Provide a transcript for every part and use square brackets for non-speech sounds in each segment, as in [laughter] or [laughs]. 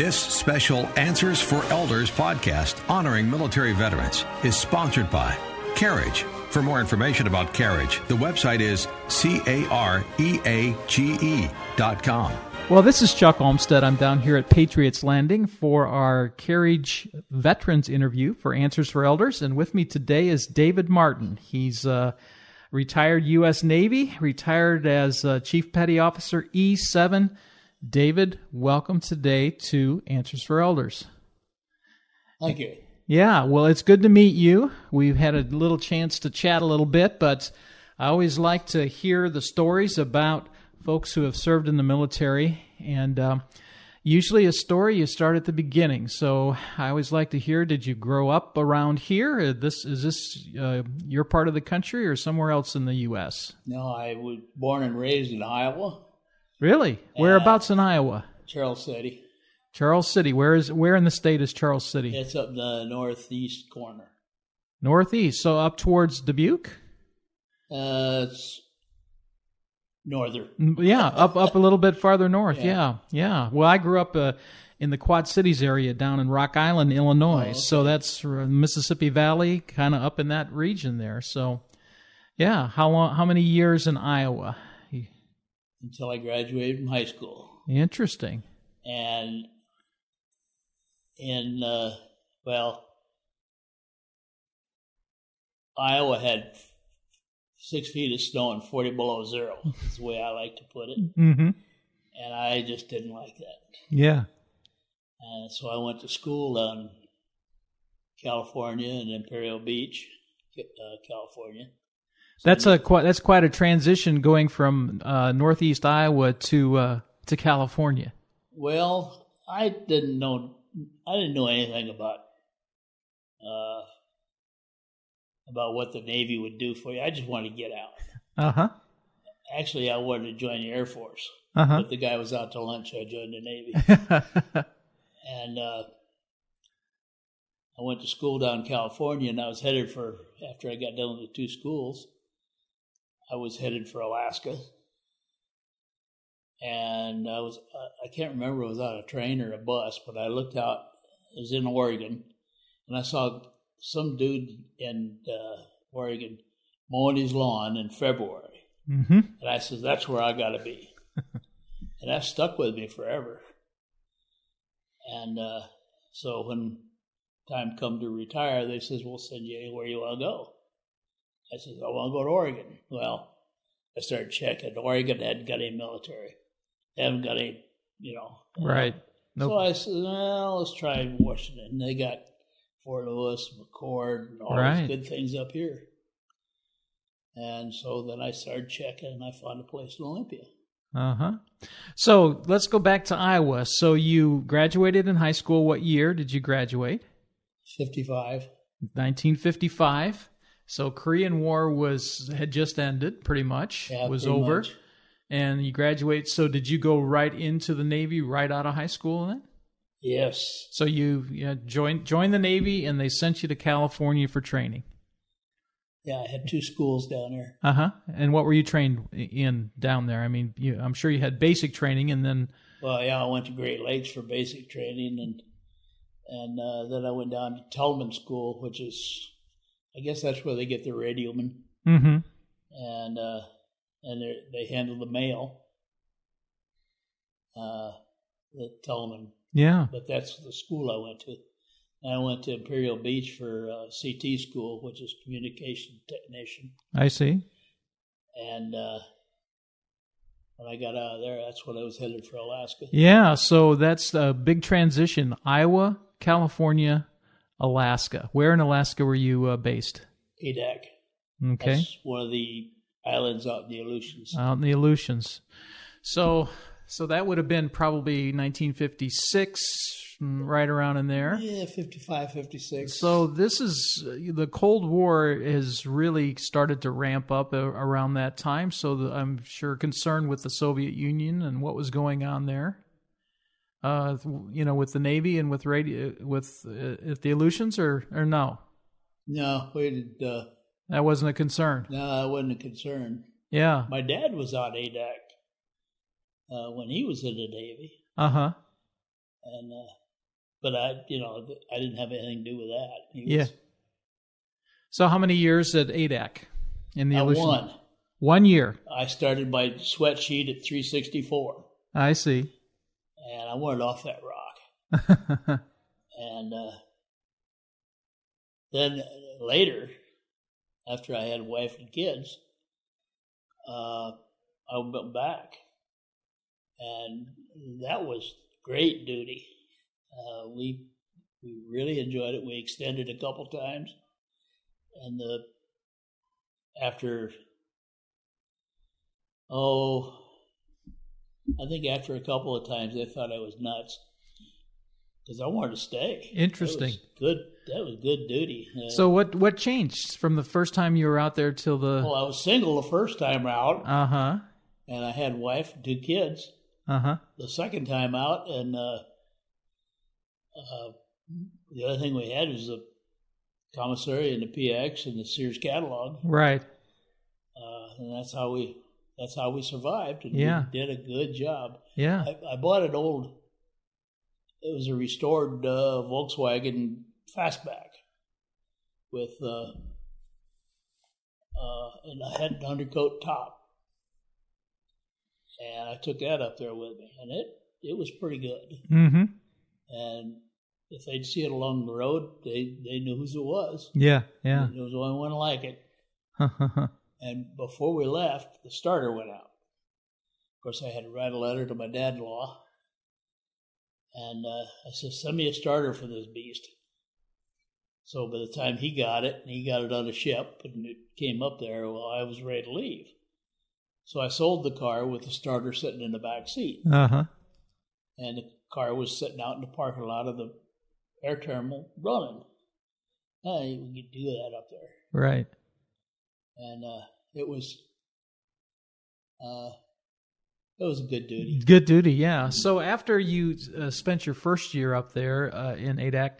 This special Answers for Elders podcast honoring military veterans is sponsored by Careage. For more information about Careage, the website is C A R E A G E dot com. Well, this is Chuck Olmstead. I'm down here at Patriots Landing for our Careage Veterans interview for Answers for Elders. And with me today is David Martin. He's uh, retired U.S. Navy, retired as uh, Chief Petty Officer E7. David, welcome today to Answers for Elders. Thank you. Yeah, well, it's good to meet you. We've had a little chance to chat a little bit, but I always like to hear the stories about folks who have served in the military. And um, usually, a story you start at the beginning. So I always like to hear: Did you grow up around here? This is this uh, your part of the country or somewhere else in the U.S.? No, I was born and raised in Iowa. Really? Whereabouts in Iowa? Charles City. Charles City. Where is where in the state is Charles City? It's up the northeast corner. Northeast. So up towards Dubuque. Uh, it's northern. Yeah, up up a little bit farther north. Yeah, yeah. Well, I grew up uh, in the Quad Cities area down in Rock Island, Illinois. Oh, okay. So that's Mississippi Valley, kind of up in that region there. So, yeah. How long? How many years in Iowa? Until I graduated from high school. Interesting. And in, uh, well, Iowa had six feet of snow and 40 below zero, is the way I like to put it. Mm-hmm. And I just didn't like that. Yeah. And so I went to school down California in Imperial Beach, uh, California. That's a quite that's quite a transition going from uh, northeast Iowa to uh, to California. Well, I didn't know I didn't know anything about uh, about what the Navy would do for you. I just wanted to get out. Uh huh. Actually, I wanted to join the Air Force, Uh huh. but the guy was out to lunch. So I joined the Navy, [laughs] and uh, I went to school down in California, and I was headed for after I got done with the two schools. I was headed for Alaska, and I was I can't remember if it was on a train or a bus, but I looked out. It was in Oregon, and I saw some dude in uh, Oregon mowing his lawn in February, mm-hmm. and I said, "That's where I got to be," [laughs] and that stuck with me forever. And uh, so when time come to retire, they says, "We'll send you anywhere you want to go." I said, "I want to go to Oregon." Well, I started checking. Oregon hadn't got any military. They haven't got any, you know. Right. So I said, "Well, let's try Washington." They got Fort Lewis, McChord, and all Right. these good things up here. And so then I started checking, and I found a place in Olympia. Uh huh. So let's go back to Iowa. So you graduated in high school. What year did you graduate? Fifty-five. 1955. So Korean War was had just ended, pretty much. Yeah, was pretty over, much. and you graduate. So did you go right into the Navy right out of high school then? Yes. So you yeah, joined joined the Navy, and they sent you to California for training. Yeah, I had two schools down there. Uh huh. And what were you trained in down there? I mean, you, I'm sure you had basic training, and then Well, yeah, I went to Great Lakes for basic training, and and uh, then I went down to Teleman School, which is, I guess that's where they get their radiomen, mm-hmm. and uh, and they they handle the mail. Uh, the Teleman, yeah. but that's the school I went to. And I went to Imperial Beach for uh, CT school, which is communication technician, I see. and uh, when I got out of there, that's when I was headed for Alaska. Yeah, so that's a big transition. Iowa, California, Alaska. Where in Alaska were you uh, based? Adak. Okay, That's one of the islands out in the Aleutians. out in the Aleutians. So, so that would have been probably 1956, mm, right around in there. yeah, 55, 56. So this is the Cold War has really started to ramp up around that time. So the, I'm sure concerned with the Soviet Union and what was going on there. Uh, you know, with the Navy and with radio, with uh, the Aleutians, or or no, no, we did, uh, that wasn't a concern. no, that wasn't a concern. Yeah. My dad was on Adak uh, when he was in the Navy. Uh huh. and uh, but I, you know, I didn't have anything to do with that. He Yeah. was- So how many years at Adak in the illusion? won. One year. I started my sweat sheet at 364, I see. And I wanted off that rock. [laughs] And uh, then later, after I had a wife and kids, uh, I went back, and that was great duty. Uh, we we really enjoyed it. We extended a couple times, and the after oh, I think after a couple of times they thought I was nuts because I wanted to stay. Interesting. That good. That was good duty. Uh, so what what changed from the first time you were out there till the well, I was single the first time out, Uh huh. and I had wife and two kids. Uh huh. The second time out, and uh, uh, the other thing we had was the commissary and the PX and the Sears catalog, Right. uh, and that's how we that's how we survived. And Yeah. we did a good job. Yeah. I, I bought an old. It was a restored uh, Volkswagen Fastback with uh, uh, and I had an undercoat top, and I took that up there with me, and it it was pretty good. Mm-hmm. And if they'd see it along the road, they they knew whose it was. Yeah. Yeah. There was the only one like it. [laughs] And before we left, the starter went out. Of course, I had to write a letter to my dad-in-law, and uh, I said, "Send me a starter for this beast." So by the time he got it, and he got it on a ship, and it came up there, well, I was ready to leave. So I sold the car with the starter sitting in the back seat, uh huh. and the car was sitting out in the parking lot of the air terminal running. Hey, we could do that up there Right. And uh, it was uh, it was a good duty. Good duty. Yeah. So after you uh, spent your first year up there uh, in Adak,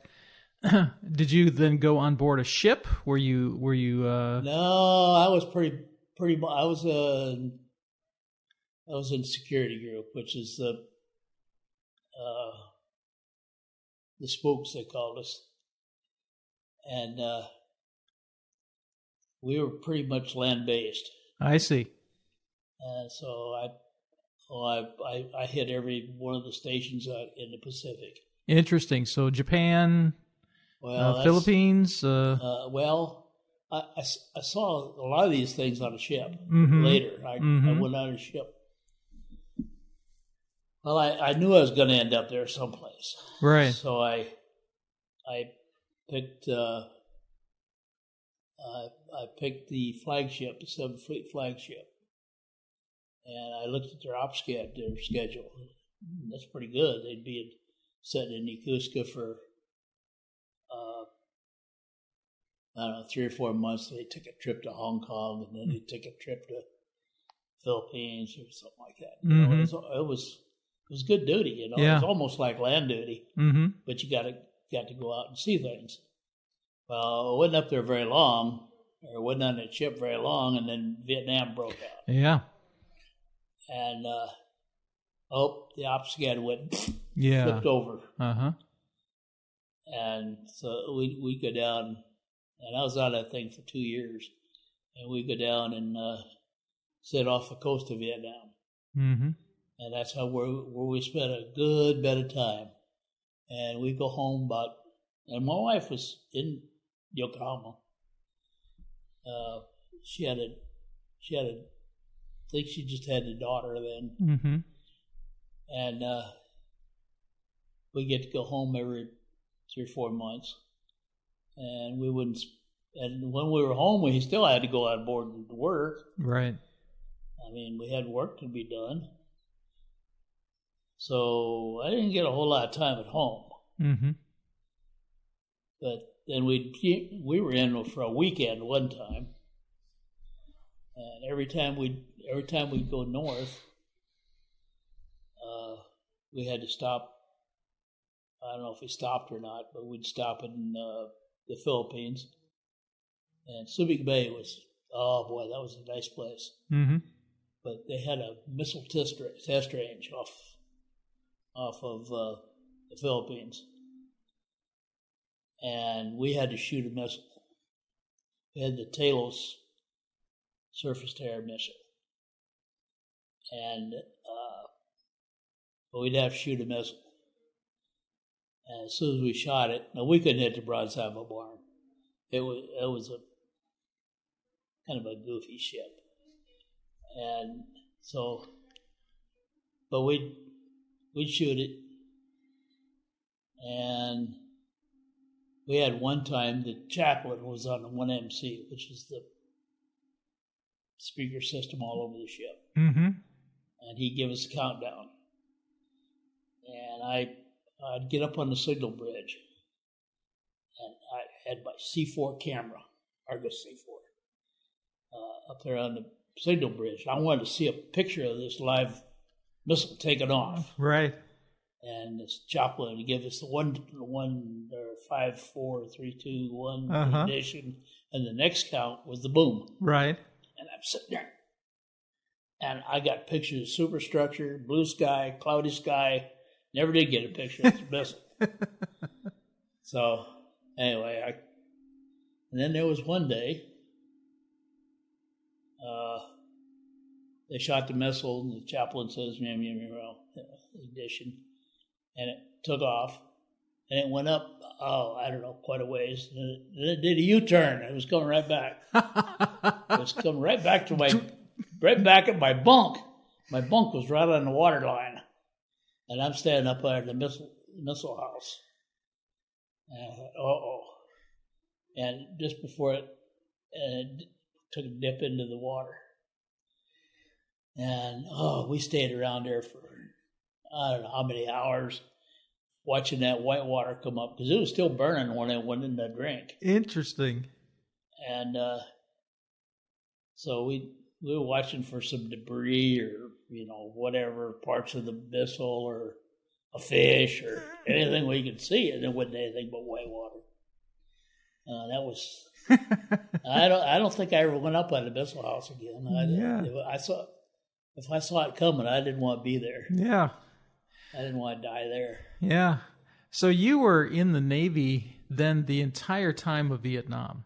[clears throat] did you then go on board a ship? Were you were you? Uh, No, I was pretty pretty. I was uh, I was in security group, which is the uh, the spooks they called us, and uh, we were pretty much land based. I see. And so I, well, I, I, I hit every one of the stations out in the Pacific. Interesting. So Japan, Well, uh, Philippines. Uh, Uh, well, I, saw a lot of these things on a ship Mhm. later. I, I Mhm. went on a ship. Well, I, I knew I was going to end up there someplace. right. So I I picked uh, I, I picked the flagship, the Seventh Fleet flagship, and I looked at their op sched, their schedule. That's pretty good. They'd be sitting in Yokosuka for uh, I don't know three or four months. They took a trip to Hong Kong, and then they took a trip to Philippines or something like that. You know, Mhm. it, was, it was it was good duty. You know, it was almost like land duty Mm-hmm. but you got to got to go out and see things. Well, I wasn't up there very long, or wasn't on that ship very long, and then Vietnam broke out, Yeah. and uh, oh, the ops sched went [sniffs] Yeah. flipped over, Uh huh. and so we we go down, and I was on that thing for two years, and we go down and uh, sit off the coast of Vietnam, Mm-hmm. and that's how where where we spent a good bit of time, and we go home about, and my wife was in Yokohama. Uh, she had a, she had a, I think she just had a daughter then, Mm-hmm. and uh, we get to go home every three or four months, and we wouldn't. And when we were home, we still had to go on board and work. Right. I mean, we had work to be done. So I didn't get a whole lot of time at home. Mm-hmm. But then we we were in for a weekend one time, and every time we every time we'd go north, uh, we had to stop. I don't know if we stopped or not, but we'd stop in uh, the Philippines, and Subic Bay was oh boy, that was a nice place. Mm-hmm. but they had a missile test, test range off off of uh, the Philippines, and we had to shoot a missile. We had the Talos surface to air missile, and uh, we'd have to shoot a missile. And as soon as we shot it, now we couldn't hit the broadside of a barn. It was it was a kind of a goofy ship, and so, but we'd we'd shoot it, and we had one time the chaplain was on the one MC, which is the speaker system all over the ship, Mm-hmm. and he'd give us a countdown, and I I'd get up on the signal bridge, and I had my C4 camera, Argus C4, uh, up there on the signal bridge. I wanted to see a picture of this live missile taking off, Right. And this chaplain would give us the one, one or five, four, three, two, one Uh-huh. ignition, and the next count was the boom Right. and I'm sitting there. And I got pictures of superstructure, blue sky, cloudy sky. Never did get a picture of the [laughs] missile. So anyway, I and then there was one day uh, they shot the missile, and the chaplain says, "Meow, meow, meow, meow," ignition, and it took off, and it went up. Oh, I don't know, quite a ways. And it, did a U-turn. It was coming right back. [laughs] It was coming right back to my, right back at my bunk. My bunk was right on the water line, and I'm standing up there in the missile missile house. And I thought, oh, and just before it, and it took a dip into the water, and oh, we stayed around there for I don't know how many hours, watching that white water come up because it was still burning when it went in the drink Interesting. and uh, so we we were watching for some debris or you know whatever parts of the missile or a fish or anything we could see, and it wasn't anything but white water. Uh, that was [laughs] I don't I don't think I ever went up on the missile house again. I, Yeah. I saw if I saw it coming, I didn't want to be there. Yeah. I didn't want to die there. Yeah. So you were in the Navy then the entire time of Vietnam.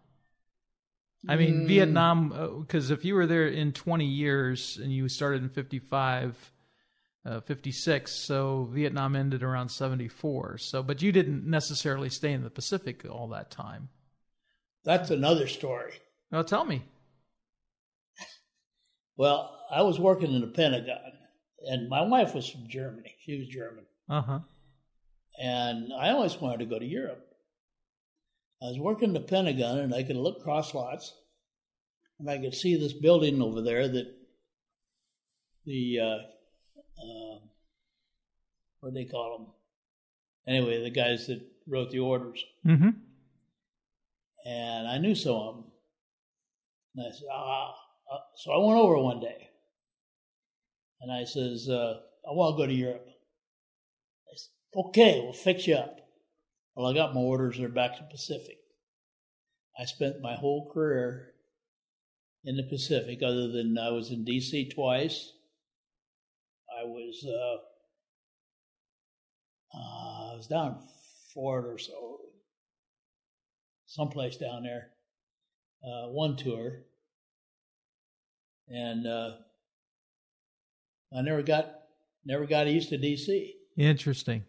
I mean, Mm. Vietnam, because if you were there in 20 years and you started in 55, uh, 56, so Vietnam ended around 74. So, but you didn't necessarily stay in the Pacific all that time. That's another story. Well, tell me. Well, I was working in the Pentagon, and my wife was from Germany. She was German. Uh huh. and I always wanted to go to Europe. I was working the Pentagon, and I could look cross lots, and I could see this building over there that the uh, uh, what do they call them? Anyway, the guys that wrote the orders, Mm-hmm. and I knew some of them. And I said, ah. Uh, so I went over one day, and I says, uh, I want to go to Europe. I said, okay, we'll fix you up. Well, I got my orders. They're back to Pacific. I spent my whole career in the Pacific, other than I was in D.C. twice. I was uh, uh, I was down Florida or so, someplace down there. Uh, one tour, and uh, I never got never got east of D.C. Interesting.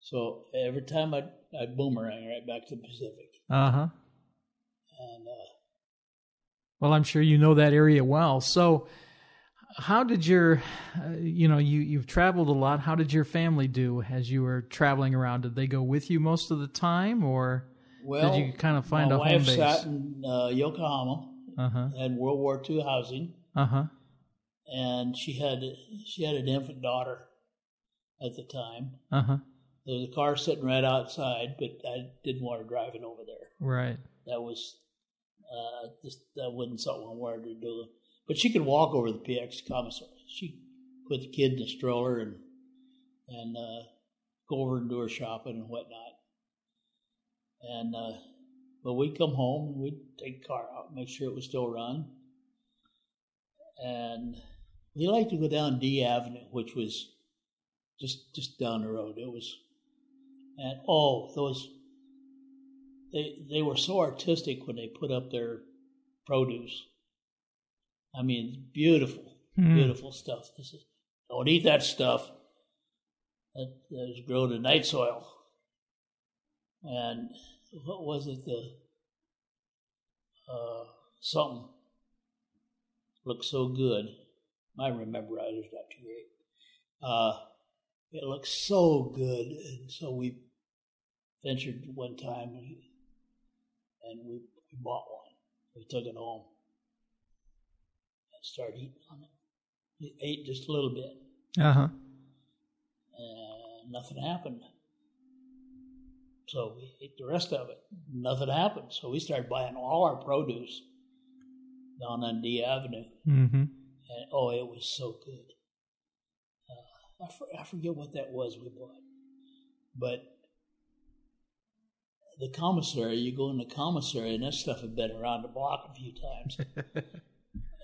So every time I I boomerang right back to the Pacific, Uh huh. and uh, Well, I'm sure you know that area well. So, how did your, uh, you know, you you've traveled a lot. How did your family do as you were traveling around? Did they go with you most of the time, or well, did you kind of find my a home wife base? sat in uh, Yokohama, Uh huh. had World War II housing, Uh huh. And she had she had an infant daughter at the time. Uh huh. There was a car sitting right outside, but I didn't want her driving over there. Right. That was uh, just that wasn't something I wanted to do. But she could walk over the PX commissary. She put the kid in the stroller and and uh, go over and do her shopping and whatnot. And uh, but we'd come home and we'd take the car out, make sure it was still run. And we liked to go down D Avenue, which was just just down the road. It was and oh, those they they were so artistic when they put up their produce. I mean, beautiful, Hmm. beautiful stuff. This is don't eat that stuff. That, that is grown in night soil. And what was it? The uh, something looked so good. My rememberizer is not too great. Uh, it looked so good, and so we ventured one time and we, we bought one. We took it home and started eating on it. We ate just a little bit, Uh huh. and nothing happened. So we ate the rest of it. Nothing happened. So we started buying all our produce down on D Avenue, Mm-hmm. And oh, it was so good. Uh, I, for, I forget what that was we bought, but the commissary, you go in the commissary, and that stuff had been around the block a few times, [laughs]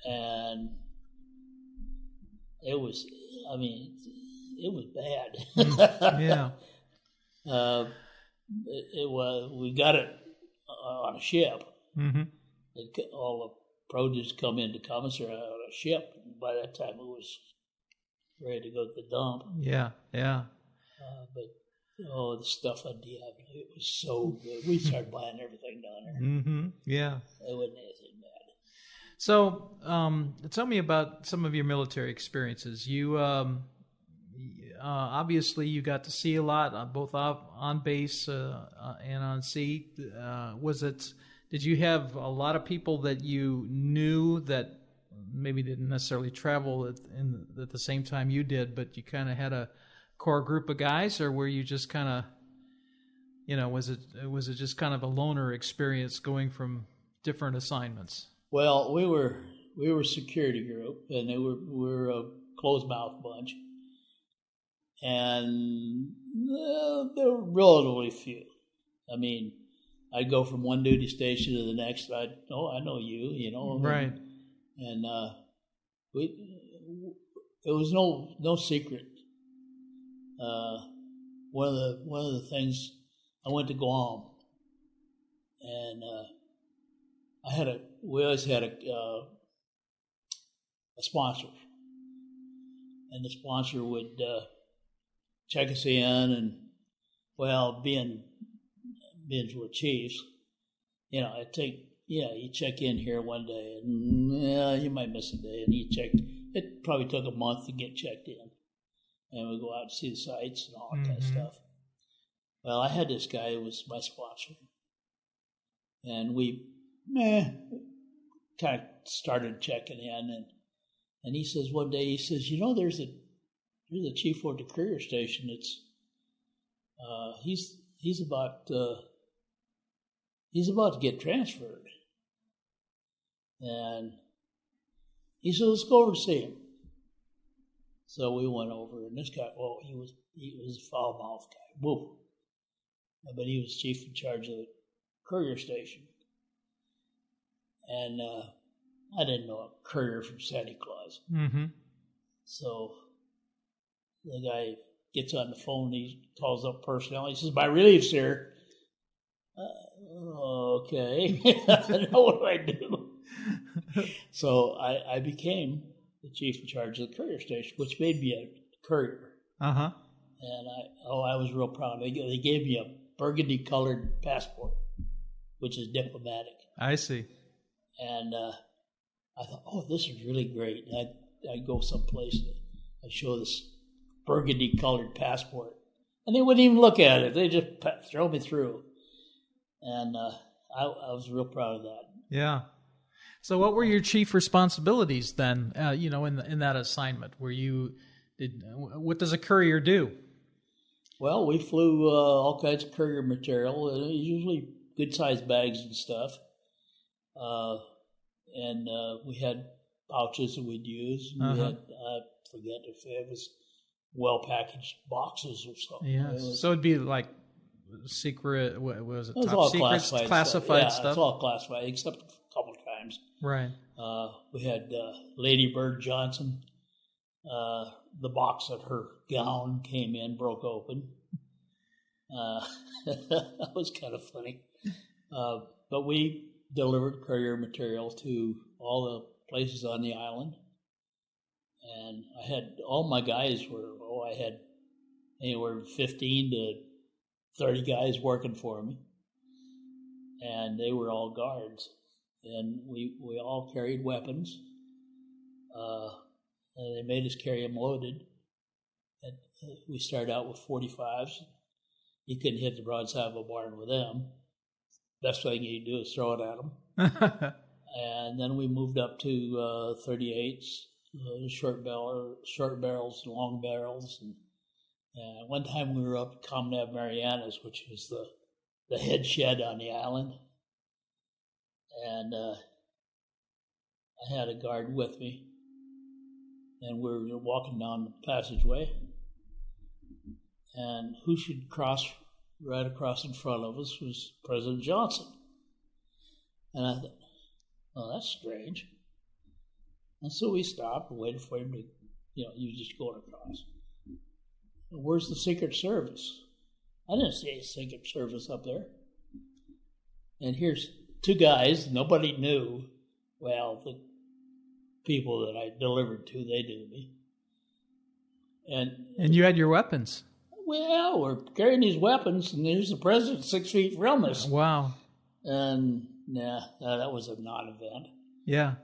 and it was, I mean, it was bad. Yeah. uh, [laughs] it, it was. We got it uh, on a ship. Mm-hmm. It, all produce come into commissary on a ship. And By that time, it was ready to go to the dump. Yeah. Yeah. Uh, but oh, the stuff on D Avenue, it was so good. We started buying everything down there. Mm-hmm. Yeah. It wasn't anything bad. So, um, tell me about some of your military experiences. You um, uh, obviously you got to see a lot, uh, both off, on base uh, uh, and on sea. Uh, was it? Did you have a lot of people that you knew that maybe didn't necessarily travel at, in, at the same time you did, but you kind of had a core group of guys, or were you just kind of, you know, was it was it just kind of a loner experience going from different assignments? Well, we were we were security group, and they were we were a closed mouth bunch, and uh, there were relatively few. I mean, I'd go from one duty station to the next. I oh, I know you, you know, Right. and uh, we it was no no secret. Uh, one of the one of the things I went to Guam, and uh, I had a we always had a uh, a sponsor, and the sponsor would uh, check us in, and well, being being we're chiefs, you know, I take yeah, you check in here one day, and yeah, you might miss a day, and you check. It probably took a month to get checked in, and we go out and see the sites and all that kind of stuff. Well, I had this guy who was my sponsor, and we, meh, kind of started checking in, and and he says one day he says, you know, there's a there's a chief for the courier station. It's uh, he's he's about uh, he's about to get transferred, and he said, let's go over and see him. So we went over, and this guy, well, he was he was a foul mouth guy, whoa, but he was chief in charge of the courier station, and uh, I didn't know a courier from Santa Claus. Mm-hmm. So the guy gets on the phone. He calls up personnel. He says, "My relief, sir." Uh, okay, [laughs] now what do I do? so I, I became the chief in charge of the courier station, which made me a courier, Uh huh. and I oh I was real proud. They they gave me a burgundy colored passport, which is diplomatic, I see. and uh, I thought, oh, this is really great. And I I go someplace and I show this burgundy colored passport, and they wouldn't even look at it. They just throw me through, and uh, I, I was real proud of that. Yeah. So, what were your chief responsibilities then? Uh, you know, in in that assignment, were you did what does a courier do? Well, we flew uh, all kinds of courier material, uh, usually good sized bags and stuff. Uh, and uh, we had pouches that we'd use. and We Uh-huh. had, I forget if it was well packaged boxes or something. Yeah. It was, So it'd be like secret. What was it? it was top all secrets, classified, classified Yeah, stuff. it's all classified, except a couple of times. Right. Uh, we had uh, Lady Bird Johnson. Uh, the box of her gown came in, broke open. Uh, [laughs] that was kind of funny. Uh, but we delivered courier material to all the places on the island. And I had all my guys were, oh, I had anywhere 15 to 30 guys working for me. And they were all guards. And we, we all carried weapons. Uh, and they made us carry them loaded. And uh, we started out with 45s. You couldn't hit the broadside of a barn with them. Best thing you do is throw it at them. [laughs] and then we moved up to uh, 38s, uh, short, barrel, short barrels, and long barrels. And, and one time we were up at Common Marianas, which was the, the head shed on the island. And uh, I had a guard with me and we were walking down the passageway, and who should cross right across in front of us was President Johnson. And I thought, well, that's strange. And so we stopped and waited for him to, you know, he was just going across. Where's the Secret Service? I didn't see a Secret Service up there. And here's two guys nobody knew. Well, the people that I delivered to, they knew me. And and you had your weapons. Well, we're carrying these weapons, and there's the president six feet from us. Wow. And yeah, that was a non-event. Yeah.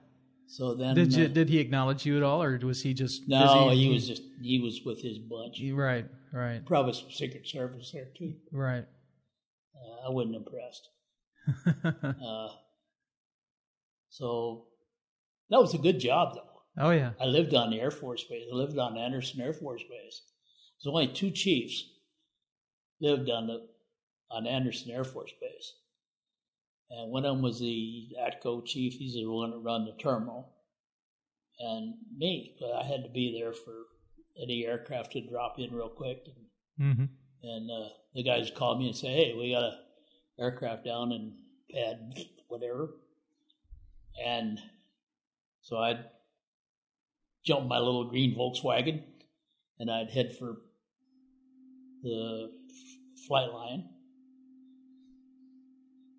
So then, did you uh, did he acknowledge you at all, or was he just no? Busy? He was just he was with his bunch. Right, right. Probably some Secret Service there too. Right. Uh, I wasn't impressed. [laughs] uh, so that was a good job, though. Oh yeah. I lived on the Air Force Base. I lived on Andersen Air Force Base. There's only two chiefs lived on the on Andersen Air Force Base, and one of them was the ATCO chief. He's the one that run the terminal, and me. But I had to be there for any aircraft to drop in real quick, and, mm-hmm. and uh, the guys called me and say, "Hey, we got a aircraft down in pad [laughs] whatever," and so I'd jump my little green Volkswagen and I'd head for the flight line.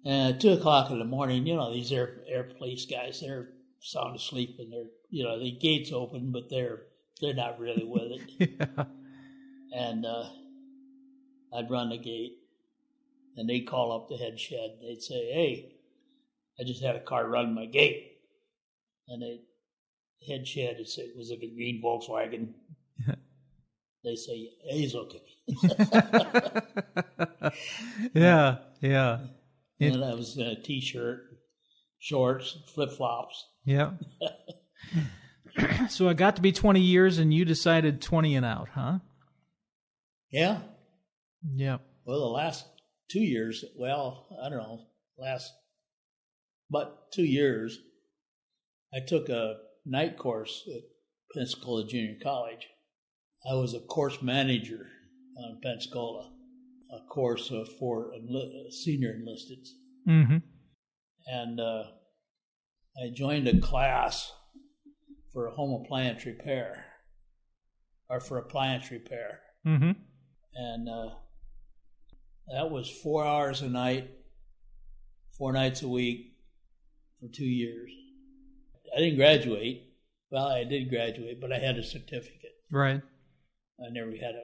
And at two o'clock in the morning, you know, these air, air police guys, they're sound asleep and they're, you know, the gate's open, but they're, they're not really with it. [laughs] yeah. And, uh, I'd run the gate and they'd call up the head shed. They'd say, Hey, I just had a car run my gate and they head shed it said was it a green Volkswagen? [laughs] they say hey, he's okay. [laughs] yeah, yeah. And I was in a t-shirt, shorts, flip flops. Yeah. [laughs] so I got to be twenty years, and you decided twenty and out, huh? Yeah. Yeah. Well, the last two years, well, I don't know, last, but two years, I took a night course at Pensacola Junior College. I was a course manager on Pensacola, a course for enli- senior enlisted. Mm-hmm. And uh, I joined a class for a home appliance repair, or for appliance repair. Mm-hmm. And uh, that was four hours a night, four nights a week for two years. I didn't graduate. Well, I did graduate, but I had a certificate. Right. I never had a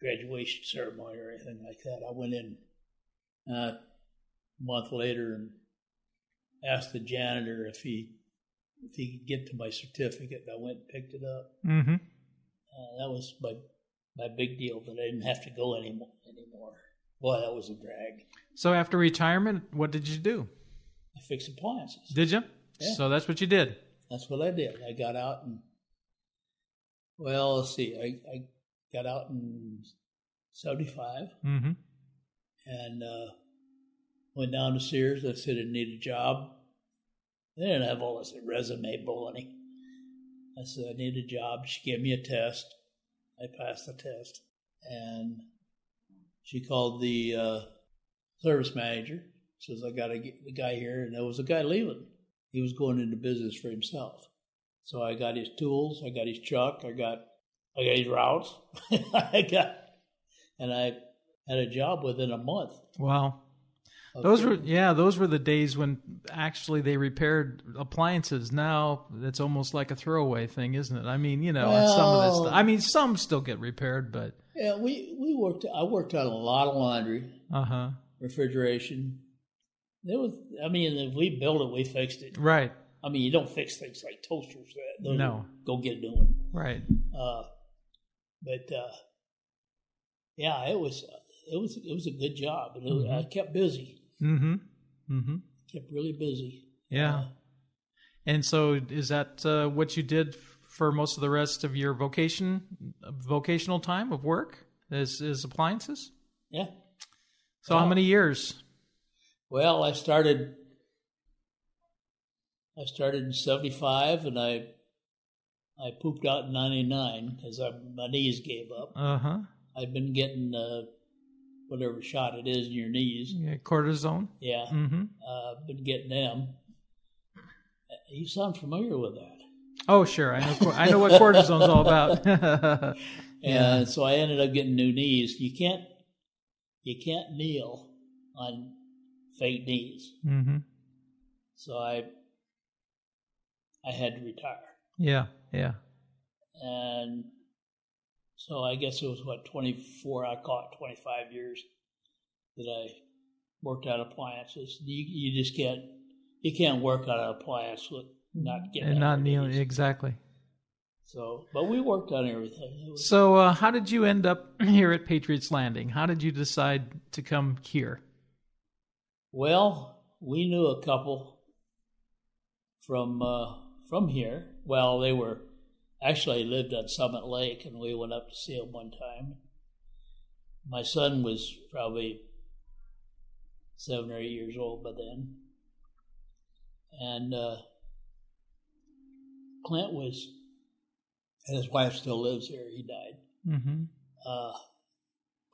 graduation ceremony or anything like that. I went in uh, a month later and asked the janitor if he if he could get to my certificate. And I went and picked it up. Mm-hmm. Uh, that was my my big deal that I didn't have to go anymore. Anymore. Boy, that was a drag. So after retirement, what did you do? I fixed appliances. Did you? Yeah. So that's what you did. That's what I did. I got out and, well, let's see, I, I got out in 75 mm-hmm. and uh, went down to Sears. I said I need a job. They didn't have all this resume baloney. I said I need a job. She gave me a test. I passed the test. And she called the uh, service manager. Says, I got to get the guy here. And there was a guy leaving he was going into business for himself. So I got his tools, I got his truck, I got I got his routes, [laughs] I got, and I had a job within a month. Wow. Those were yeah, those were the days when actually they repaired appliances. Now it's almost like a throwaway thing, isn't it? I mean, you know, well, some of this. Stuff, I mean, some still get repaired, but yeah, we we worked. I worked on a lot of laundry, uh huh, refrigeration. There was, I mean, if we built it, we fixed it. Right. I mean, you don't fix things like toasters. Those no. Go get a new one. Right. Uh, but uh, yeah, it was it was it was a good job, and mm-hmm. I kept busy. Mm-hmm. Mm-hmm. Kept really busy. Yeah. Uh, and so, is that uh, what you did for most of the rest of your vocation, vocational time of work? Is is appliances? Yeah. So, how many years? Well, I started. I started in '75, and I I pooped out in '99 because my knees gave up. Uh huh. I've been getting uh, whatever shot it is in your knees. Yeah, cortisone. Yeah. Mm-hmm. Uh, been getting them. You sound familiar with that. Oh, sure. I know. I know what cortisone's all about. [laughs] [laughs] yeah. And so I ended up getting new knees. You can't. You can't kneel on fake knees. Mm-hmm. So I. I had to retire. Yeah. Yeah. And so I guess it was what twenty four. I call it twenty five years that I worked on appliances. You you just can't you can't work on an appliance with not getting and not kneeling exactly. So, but we worked on everything. So, uh, how did you end up [clears throat] here at Patriots Landing? How did you decide to come here? Well, we knew a couple from uh, from here. Well, they were actually lived on Summit Lake, and we went up to see him one time. My son was probably seven or eight years old by then, and uh, Clint was, and his wife still lives here. He died. Mm-hmm. Uh,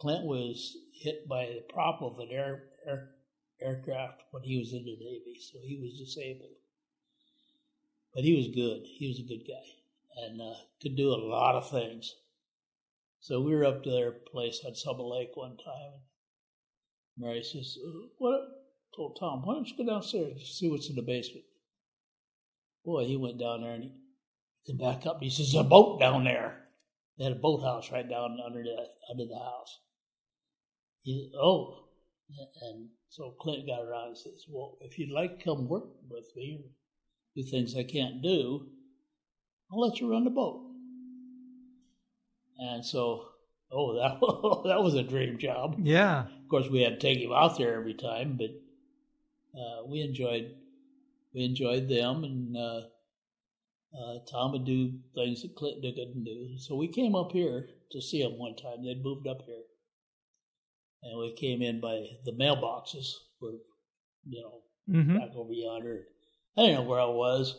Clint was hit by the prop of an air, air, aircraft when he was in the Navy, so he was disabled. But he was good. He was a good guy and uh, could do a lot of things. So we were up to their place on Summit Lake one time. Mary says, "What?" Told Tom, "Why don't you go downstairs and see what's in the basement?" Boy, he went down there and he came back up. And he says, "There's a boat down there." They had a boathouse right down under the under the house. He said, "Oh," and so Clint got around and says, "Well, if you'd like to come work with me, do things I can't do." I'll let you run the boat. And so, oh, [laughs] that that was a dream job. Yeah. Of course, we had to take him out there every time, but uh, we enjoyed we enjoyed them, and uh, uh, Tom would do things that Clinton couldn't do. So we came up here to see him one time. They'd moved up here, and we came in by the mailboxes were, you know, mm-hmm. back over yonder. I didn't know where I was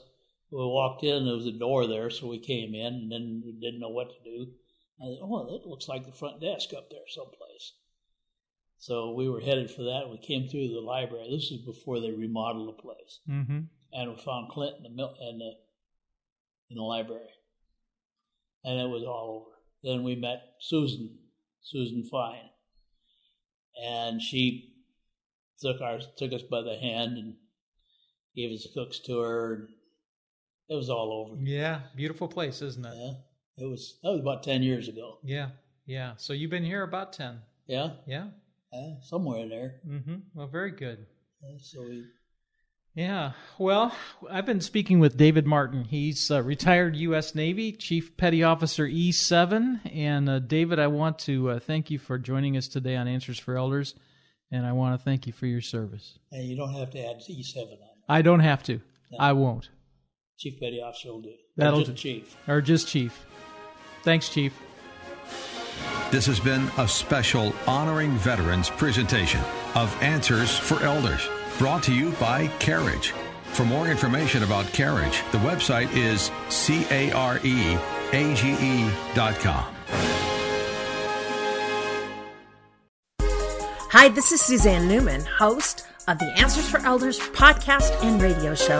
we walked in, there was a door there, so we came in, and then we didn't know what to do. I said, oh, that looks like the front desk up there someplace. So we were headed for that. We came through the library. This was before they remodeled the place, mm-hmm. and we found Clint in the in the in the library, and it was all over. Then we met Susan, Susan Fine, and she took our took us by the hand and gave us a cook's tour. And it was all over. Yeah, beautiful place, isn't it? Yeah, it was. That was about ten years ago. Yeah, yeah. So you've been here about ten. Yeah, yeah, yeah somewhere there. Mm-hmm. Well, very good. Yeah, so we. Yeah, well, I've been speaking with David Martin. He's a retired U.S. Navy Chief Petty Officer E7. And uh, David, I want to uh, thank you for joining us today on Answers for Elders, and I want to thank you for your service. And you don't have to add E7 on. I don't have to. No. I won't. Chief Petty Officer will do. That'll or just do. Chief. Or just Chief. Thanks, Chief. This has been a special Honoring Veterans presentation of Answers for Elders, brought to you by Careage. For more information about Careage, the website is C A R E A G E dot com. Hi, this is Suzanne Newman, host of the Answers for Elders podcast and radio show.